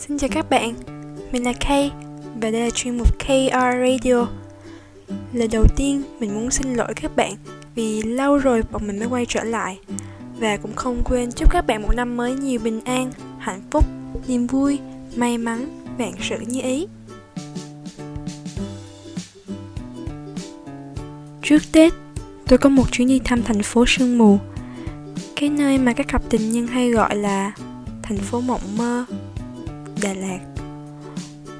Xin chào các bạn, mình là Kay và đây là chuyên mục KR Radio. Lần đầu tiên mình muốn xin lỗi các bạn vì lâu rồi bọn mình mới quay trở lại và cũng không quên chúc các bạn một năm mới nhiều bình an, hạnh phúc, niềm vui, may mắn, vạn sự như ý. Trước Tết, tôi có một chuyến đi thăm thành phố sương mù cái nơi mà các cặp tình nhân hay gọi là thành phố mộng mơ Đà Lạt.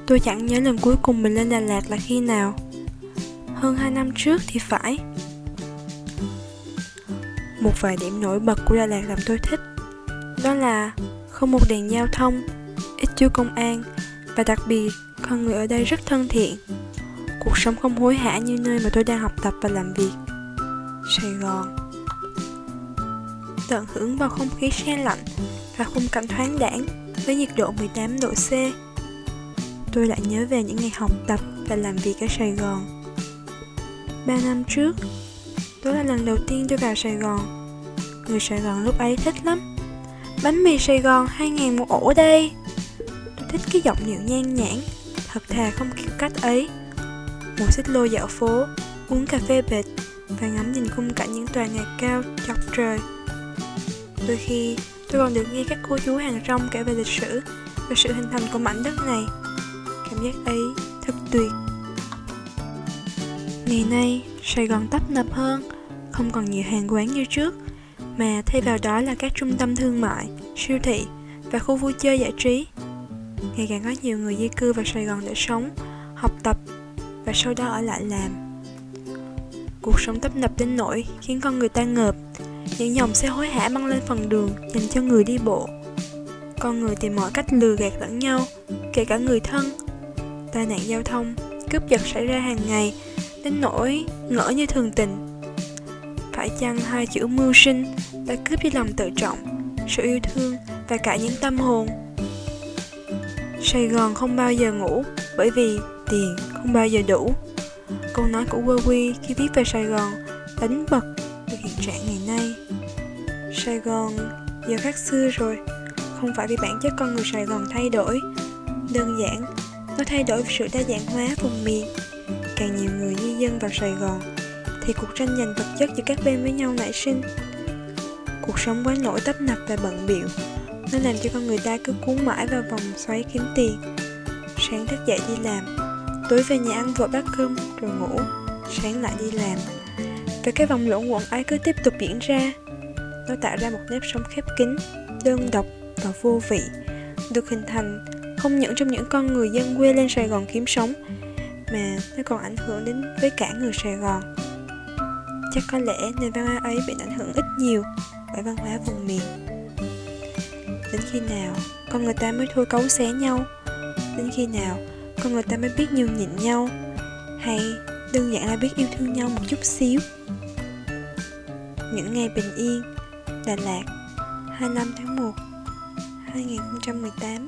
Tôi chẳng nhớ lần cuối cùng mình lên Đà Lạt là khi nào. Hơn 2 năm trước thì phải. Một vài điểm nổi bật của Đà Lạt làm tôi thích Đó là không một đèn giao thông, ít chú công an Và đặc biệt, con người ở đây rất thân thiện. Cuộc sống không hối hả như nơi mà tôi đang học tập và làm việc. Sài Gòn. Tận hưởng vào không khí se lạnh và khung cảnh thoáng đãng với nhiệt độ 18 độ C. Tôi lại nhớ về những ngày học tập và làm việc ở Sài Gòn. Ba năm trước, đó là lần đầu tiên tôi vào Sài Gòn. Người Sài Gòn lúc ấy thích lắm. Bánh mì Sài Gòn 2 ngàn một ổ đây. Tôi thích cái giọng điệu nhan nhãn, thật thà không kiểu cách ấy. Một xích lô dạo phố, uống cà phê bệt và ngắm nhìn khung cảnh những tòa nhà cao chọc trời. Đôi khi Tôi còn được nghe các cô chú hàng rong kể về lịch sử và sự hình thành của mảnh đất này. Cảm giác ấy thật tuyệt. Ngày nay, Sài Gòn tấp nập hơn, không còn nhiều hàng quán như trước, mà thay vào đó là các trung tâm thương mại, siêu thị và khu vui chơi giải trí. Ngày càng có nhiều người di cư vào Sài Gòn để sống, học tập và sau đó ở lại làm. Cuộc sống tấp nập đến nỗi khiến con người ta ngợp những dòng xe hối hả băng lên phần đường dành cho người đi bộ. Con người tìm mọi cách lừa gạt lẫn nhau Kể cả người thân. Tai nạn giao thông, cướp giật xảy ra hàng ngày Đến nỗi ngỡ như thường tình. Phải chăng hai chữ mưu sinh đã cướp đi lòng tự trọng Sự yêu thương và cả những tâm hồn? Sài Gòn không bao giờ ngủ Bởi vì tiền không bao giờ đủ. Câu nói của Quy khi viết về Sài Gòn đánh bật hiện trạng ngày nay. Sài Gòn, giờ khác xưa rồi. Không phải vì bản chất con người Sài Gòn thay đổi. Đơn giản, Nó thay đổi vì sự đa dạng hóa vùng miền. Càng nhiều người di dân vào Sài Gòn, Thì cuộc tranh giành vật chất giữa các bên với nhau nảy sinh. Cuộc sống quá nổi tấp nập và bận biệu Nó làm cho con người ta cứ cuốn mãi vào vòng xoáy kiếm tiền. Sáng thức dậy đi làm, Tối về nhà ăn vội bát cơm, rồi ngủ, Sáng lại đi làm. Và cái vòng luẩn quẩn ấy cứ tiếp tục diễn ra nó tạo ra một nếp sống khép kín, đơn độc và vô vị, được hình thành không những trong những con người dân quê lên Sài Gòn kiếm sống, mà nó còn ảnh hưởng đến với cả người Sài Gòn. Chắc có lẽ nền văn hóa ấy bị ảnh hưởng ít nhiều bởi văn hóa vùng miền. Đến khi nào con người ta mới thôi cấu xé nhau? Đến khi nào con người ta mới biết nhường nhịn nhau? Hay đơn giản là biết yêu thương nhau một chút xíu? Những ngày bình yên, Đà Lạt 25 tháng 1 2018